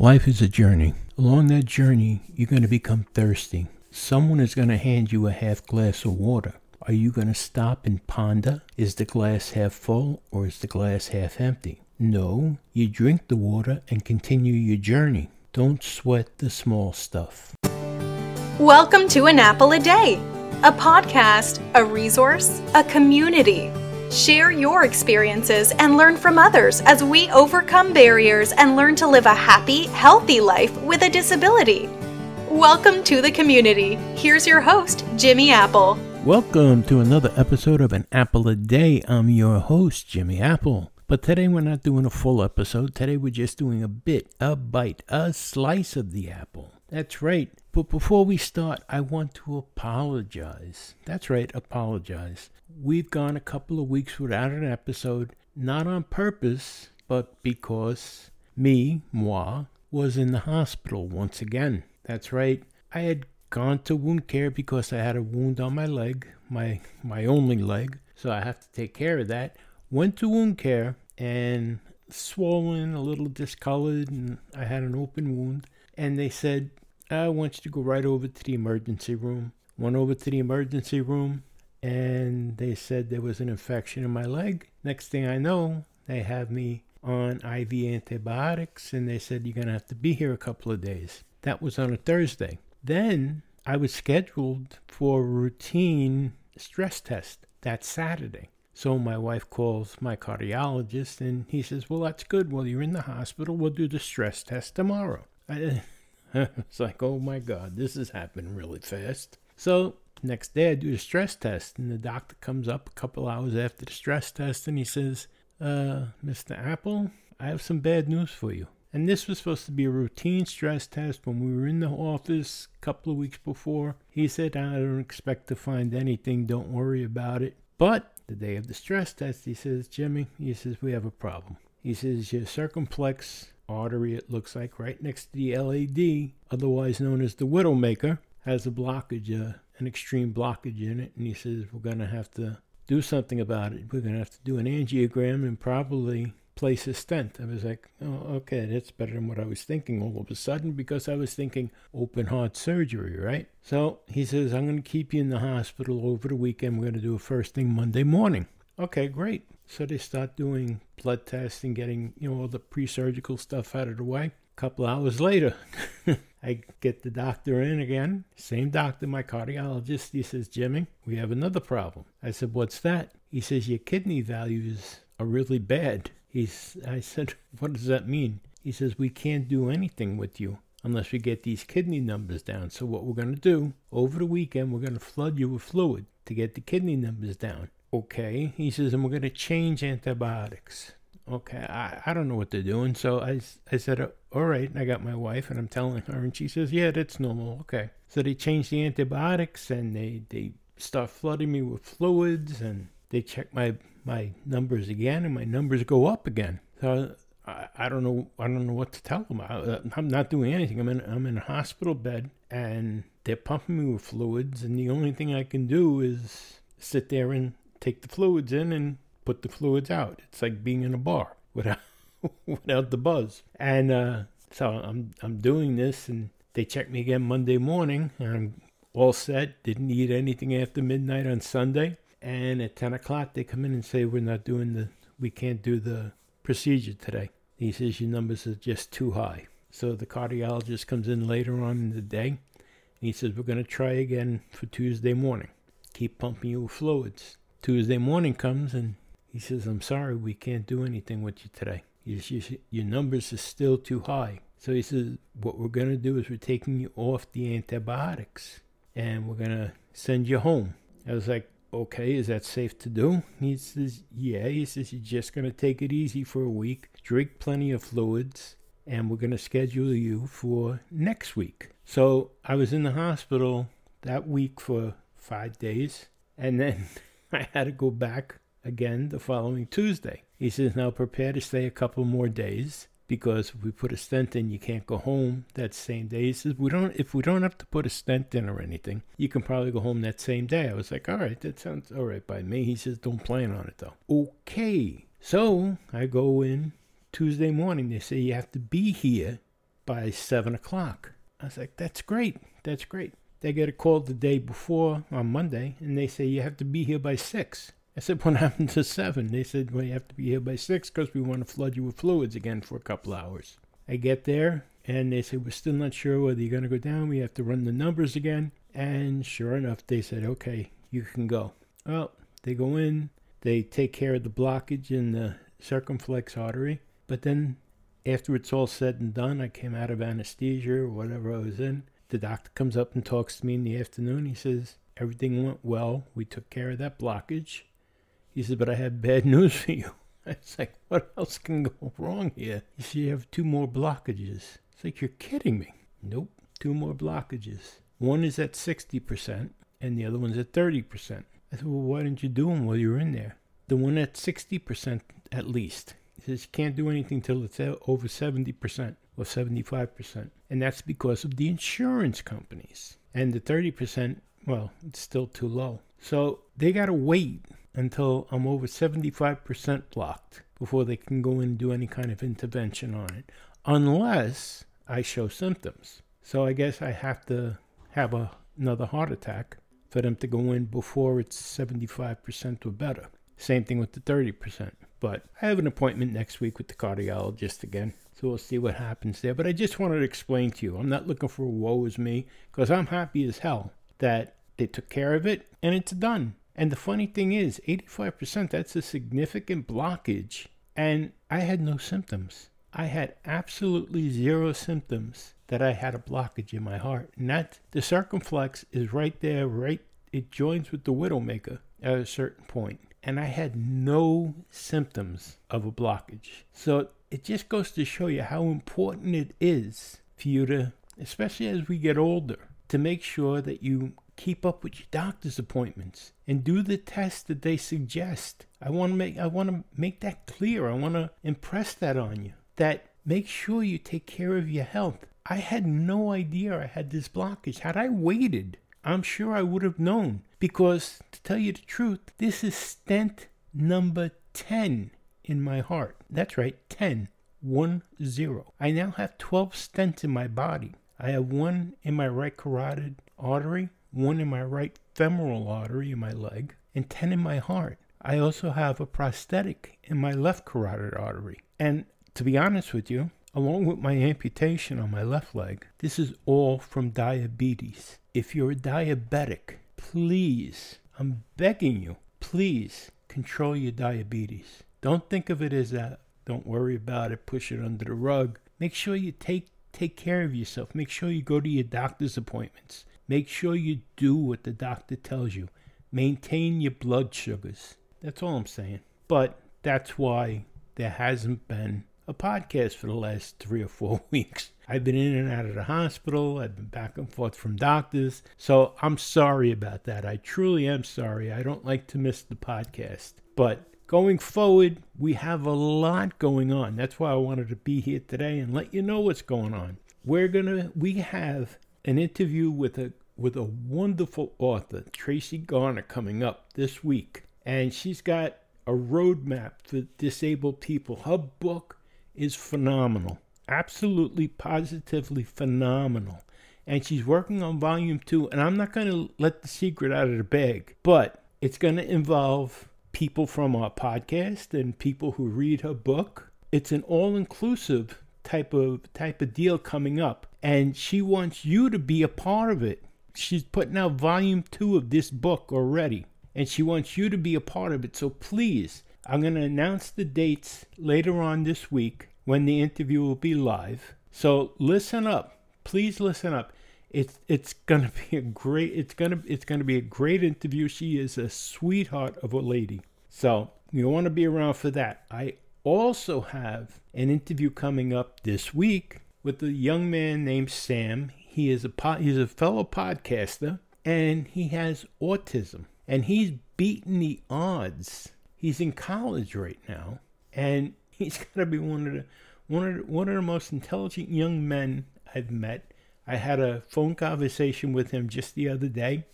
Life is a journey. Along that journey, you're going to become thirsty. Someone is going to hand you a half glass of water. Are you going to stop and ponder? Is the glass half full or is the glass half empty? No, you drink the water and continue your journey. Don't sweat the small stuff. Welcome to An Apple a Day, a podcast, a resource, a community. Share your experiences and learn from others as we overcome barriers and learn to live a happy, healthy life with a disability. Welcome to the community. Here's your host, Jimmy Apple. Welcome to another episode of An Apple a Day. I'm your host, Jimmy Apple. But today we're not doing a full episode. Today we're just doing a bit, a bite, a slice of the apple. That's right. But before we start, I want to apologize. That's right, apologize. We've gone a couple of weeks without an episode, not on purpose, but because me, moi, was in the hospital once again. That's right. I had gone to wound care because I had a wound on my leg, my my only leg, so I have to take care of that. Went to wound care and swollen, a little discolored, and I had an open wound. And they said, I want you to go right over to the emergency room. Went over to the emergency room and they said there was an infection in my leg. Next thing I know, they have me on IV antibiotics and they said you're going to have to be here a couple of days. That was on a Thursday. Then I was scheduled for a routine stress test that Saturday. So my wife calls my cardiologist and he says, Well, that's good. Well, you're in the hospital. We'll do the stress test tomorrow. I, it's like, oh my God, this is happening really fast. So next day I do the stress test, and the doctor comes up a couple hours after the stress test and he says, uh, Mr. Apple, I have some bad news for you. And this was supposed to be a routine stress test when we were in the office a couple of weeks before. He said, I don't expect to find anything, don't worry about it. But the day of the stress test, he says, Jimmy, he says, we have a problem. He says, your circumflex artery, it looks like, right next to the LAD, otherwise known as the Widowmaker, has a blockage, uh, an extreme blockage in it. And he says, we're going to have to do something about it. We're going to have to do an angiogram and probably place a stent. I was like, oh, okay, that's better than what I was thinking all of a sudden because I was thinking open heart surgery, right? So he says, I'm going to keep you in the hospital over the weekend. We're going to do a first thing Monday morning. Okay, great. So they start doing blood tests and getting, you know, all the pre-surgical stuff out of the way. A couple hours later, I get the doctor in again. Same doctor, my cardiologist. He says, Jimmy, we have another problem. I said, What's that? He says, Your kidney values are really bad. He's, I said, What does that mean? He says, We can't do anything with you unless we get these kidney numbers down. So, what we're going to do over the weekend, we're going to flood you with fluid to get the kidney numbers down. Okay. He says, And we're going to change antibiotics okay, I, I don't know what they're doing. So I, I said, oh, all right. And I got my wife and I'm telling her, and she says, yeah, that's normal. Okay. So they changed the antibiotics and they, they start flooding me with fluids and they check my, my numbers again and my numbers go up again. So I, I don't know. I don't know what to tell them. I, uh, I'm not doing anything. I'm in, I'm in a hospital bed and they're pumping me with fluids. And the only thing I can do is sit there and take the fluids in and put the fluids out. It's like being in a bar without without the buzz. And uh, so I'm I'm doing this, and they check me again Monday morning, and I'm all set. Didn't eat anything after midnight on Sunday. And at 10 o'clock, they come in and say, We're not doing the, we can't do the procedure today. He says, Your numbers are just too high. So the cardiologist comes in later on in the day. And he says, We're going to try again for Tuesday morning. Keep pumping you with fluids. Tuesday morning comes and he says, I'm sorry, we can't do anything with you today. your numbers are still too high. So he says, what we're going to do is we're taking you off the antibiotics and we're going to send you home. I was like, okay, is that safe to do? He says, yeah. He says, you're just going to take it easy for a week, drink plenty of fluids, and we're going to schedule you for next week. So I was in the hospital that week for five days, and then I had to go back again the following Tuesday. He says, now prepare to stay a couple more days because if we put a stent in, you can't go home that same day. He says, we don't, if we don't have to put a stent in or anything, you can probably go home that same day. I was like, all right, that sounds all right by me. He says, don't plan on it though. Okay. So I go in Tuesday morning. They say you have to be here by seven o'clock. I was like, that's great. That's great. They get a call the day before on Monday, and they say you have to be here by six. I said, what happened to seven? They said, well, you have to be here by six because we want to flood you with fluids again for a couple hours. I get there, and they said, we're still not sure whether you're going to go down. We have to run the numbers again. And sure enough, they said, okay, you can go. Well, they go in, they take care of the blockage in the circumflex artery, but then after it's all said and done, I came out of anesthesia or whatever I was in the doctor comes up and talks to me in the afternoon. He says, Everything went well. We took care of that blockage. He said, But I have bad news for you. I was like, What else can go wrong here? He said, You have two more blockages. It's like, You're kidding me. Nope, two more blockages. One is at 60%, and the other one's at 30%. I said, Well, why didn't you do them while you were in there? The one at 60% at least. He says, You can't do anything till it's over 70% or 75%. And that's because of the insurance companies. And the 30%, well, it's still too low. So they got to wait until I'm over 75% blocked before they can go in and do any kind of intervention on it, unless I show symptoms. So I guess I have to have a, another heart attack for them to go in before it's 75% or better. Same thing with the 30%. But I have an appointment next week with the cardiologist again. So we'll see what happens there. But I just wanted to explain to you I'm not looking for a woe is me because I'm happy as hell that they took care of it and it's done. And the funny thing is, 85%, that's a significant blockage. And I had no symptoms. I had absolutely zero symptoms that I had a blockage in my heart. And that the circumflex is right there, right? It joins with the widowmaker at a certain point. And I had no symptoms of a blockage. So it just goes to show you how important it is for you to, especially as we get older, to make sure that you keep up with your doctor's appointments and do the tests that they suggest. I want to make I want to make that clear. I want to impress that on you. That make sure you take care of your health. I had no idea I had this blockage. Had I waited, I'm sure I would have known because to tell you the truth, this is stent number 10 in my heart. That's right, 10. 1 0. I now have 12 stents in my body. I have one in my right carotid artery, one in my right femoral artery in my leg, and 10 in my heart. I also have a prosthetic in my left carotid artery. And to be honest with you, along with my amputation on my left leg, this is all from diabetes. If you're a diabetic, please, I'm begging you, please control your diabetes. Don't think of it as a don't worry about it, push it under the rug. Make sure you take take care of yourself. Make sure you go to your doctor's appointments. Make sure you do what the doctor tells you. Maintain your blood sugars. That's all I'm saying. But that's why there hasn't been a podcast for the last three or four weeks. I've been in and out of the hospital. I've been back and forth from doctors. So I'm sorry about that. I truly am sorry. I don't like to miss the podcast. But going forward, we have a lot going on. That's why I wanted to be here today and let you know what's going on. We're gonna we have an interview with a with a wonderful author, Tracy Garner, coming up this week, and she's got a roadmap for disabled people. Her book is phenomenal, absolutely, positively phenomenal. And she's working on volume two, and I'm not going to let the secret out of the bag, but it's going to involve people from our podcast and people who read her book. It's an all-inclusive type of type of deal coming up, and she wants you to be a part of it. She's putting out volume two of this book already, and she wants you to be a part of it. So please, I'm going to announce the dates later on this week when the interview will be live. So listen up. Please listen up. It's it's gonna be a great it's gonna it's gonna be a great interview. She is a sweetheart of a lady. So you want to be around for that. I also have an interview coming up this week with a young man named Sam. He is a he's a fellow podcaster and he has autism and he's beaten the odds. He's in college right now and he's got to be one of the one of the, one of the most intelligent young men I've met. I had a phone conversation with him just the other day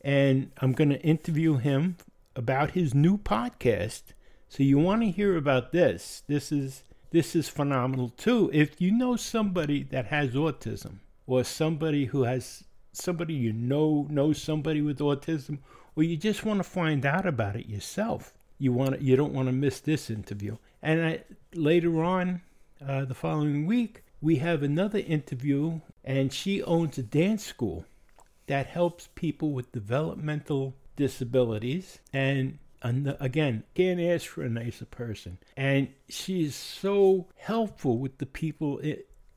and I'm going to interview him about his new podcast. So you want to hear about this? This is this is phenomenal too. If you know somebody that has autism or somebody who has somebody you know knows somebody with autism or you just want to find out about it yourself, you want to, you don't want to miss this interview. And I, later on uh, the following week, we have another interview and she owns a dance school that helps people with developmental disabilities and again, can't ask for a nicer person. And she's so helpful with the people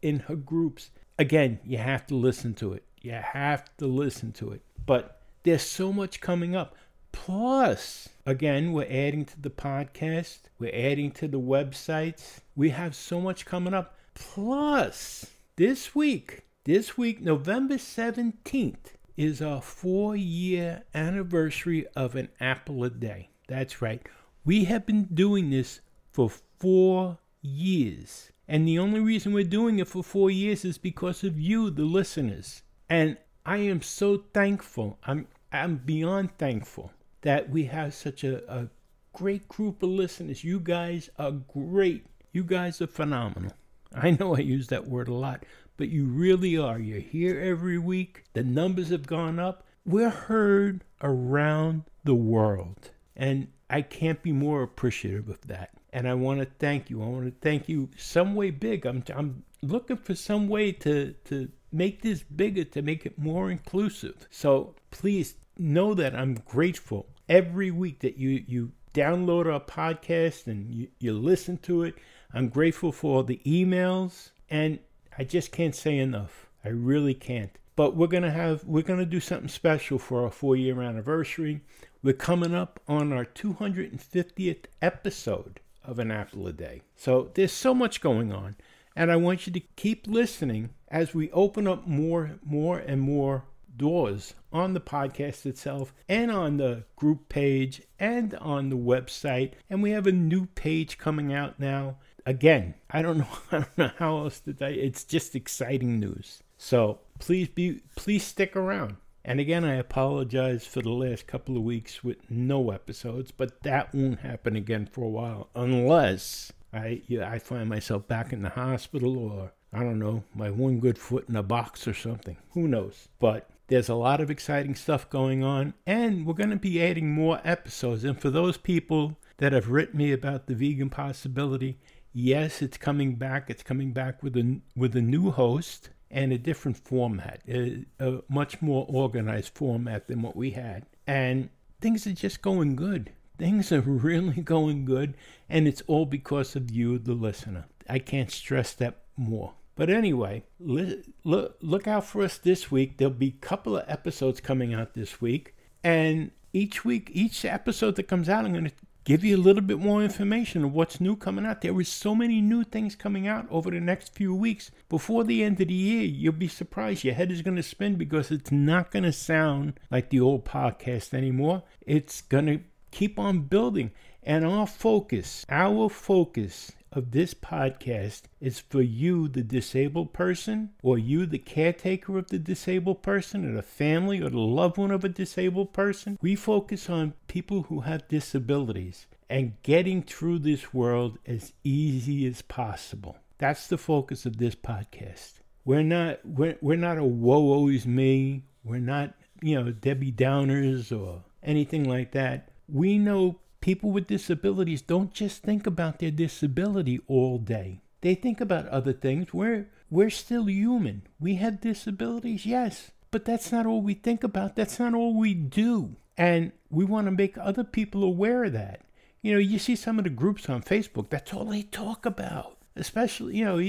in her groups. Again, you have to listen to it. You have to listen to it. But there's so much coming up. Plus, again, we're adding to the podcast, we're adding to the websites. We have so much coming up. Plus, this week, this week, November 17th, is our four year anniversary of an apple a day. That's right. We have been doing this for four years. And the only reason we're doing it for four years is because of you, the listeners. And I am so thankful. I'm, I'm beyond thankful that we have such a, a great group of listeners. You guys are great. You guys are phenomenal. I know I use that word a lot, but you really are. You're here every week. The numbers have gone up. We're heard around the world. And I can't be more appreciative of that. And I want to thank you. I want to thank you some way big. I'm, I'm looking for some way to, to make this bigger, to make it more inclusive. So please know that I'm grateful every week that you, you download our podcast and you, you listen to it. I'm grateful for all the emails. And I just can't say enough. I really can't. But we're gonna have we're gonna do something special for our four year anniversary. We're coming up on our 250th episode of An Apple a Day. So there's so much going on. And I want you to keep listening as we open up more, more and more doors on the podcast itself and on the group page and on the website. And we have a new page coming out now. Again, I don't know, I don't know how else to tell. It's just exciting news. So please be please stick around. And again, I apologize for the last couple of weeks with no episodes, but that won't happen again for a while unless I I find myself back in the hospital or I don't know, my one good foot in a box or something. Who knows? But there's a lot of exciting stuff going on, and we're going to be adding more episodes. And for those people that have written me about the vegan possibility, yes, it's coming back. It's coming back with a with a new host and a different format, a, a much more organized format than what we had. And things are just going good. Things are really going good, and it's all because of you, the listener. I can't stress that more. But anyway, li- look, look out for us this week. There'll be a couple of episodes coming out this week. And each week, each episode that comes out, I'm going to give you a little bit more information of what's new coming out. There is so many new things coming out over the next few weeks. Before the end of the year, you'll be surprised. Your head is going to spin because it's not going to sound like the old podcast anymore. It's going to keep on building. And our focus, our focus of this podcast is for you, the disabled person, or you, the caretaker of the disabled person, or the family or the loved one of a disabled person. We focus on people who have disabilities and getting through this world as easy as possible. That's the focus of this podcast. We're not we're, we're not a woe always me. We're not, you know, Debbie Downers or anything like that. We know people with disabilities don't just think about their disability all day. They think about other things. We're, we're still human. We have disabilities, yes, but that's not all we think about. That's not all we do. And we want to make other people aware of that. You know, you see some of the groups on Facebook, that's all they talk about. Especially, you know,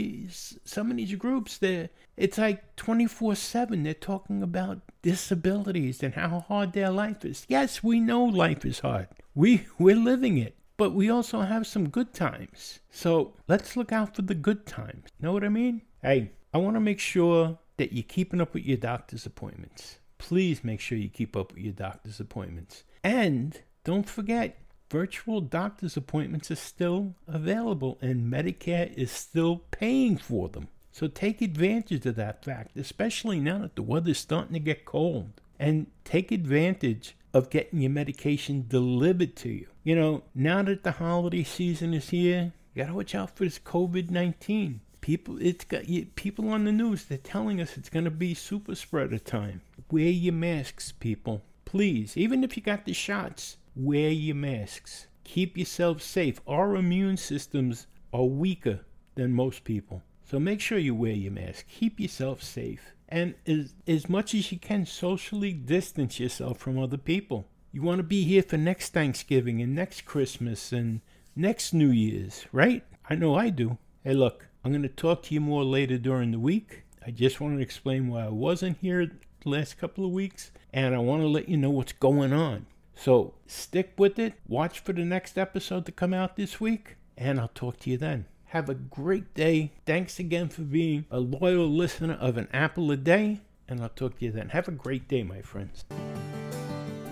some of these groups, they it's like 24 7. They're talking about disabilities and how hard their life is. Yes, we know life is hard. We, we're living it. But we also have some good times. So let's look out for the good times. Know what I mean? Hey, I want to make sure that you're keeping up with your doctor's appointments. Please make sure you keep up with your doctor's appointments. And don't forget, virtual doctor's appointments are still available and Medicare is still paying for them. So take advantage of that fact, especially now that the weather's starting to get cold. And take advantage of getting your medication delivered to you. You know, now that the holiday season is here, You gotta watch out for this COVID 19. People, it's got people on the news. They're telling us it's gonna be super spreader time. Wear your masks, people. Please, even if you got the shots, wear your masks. Keep yourself safe. Our immune systems are weaker than most people. So make sure you wear your mask. Keep yourself safe. And as, as much as you can, socially distance yourself from other people. You want to be here for next Thanksgiving and next Christmas and next New Year's, right? I know I do. Hey, look, I'm going to talk to you more later during the week. I just want to explain why I wasn't here the last couple of weeks, and I want to let you know what's going on. So stick with it. Watch for the next episode to come out this week, and I'll talk to you then. Have a great day. Thanks again for being a loyal listener of an apple a day, and I'll talk to you then. Have a great day, my friends.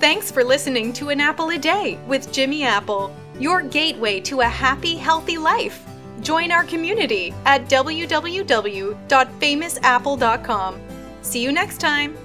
Thanks for listening to An Apple a Day with Jimmy Apple, your gateway to a happy, healthy life. Join our community at www.famousapple.com. See you next time.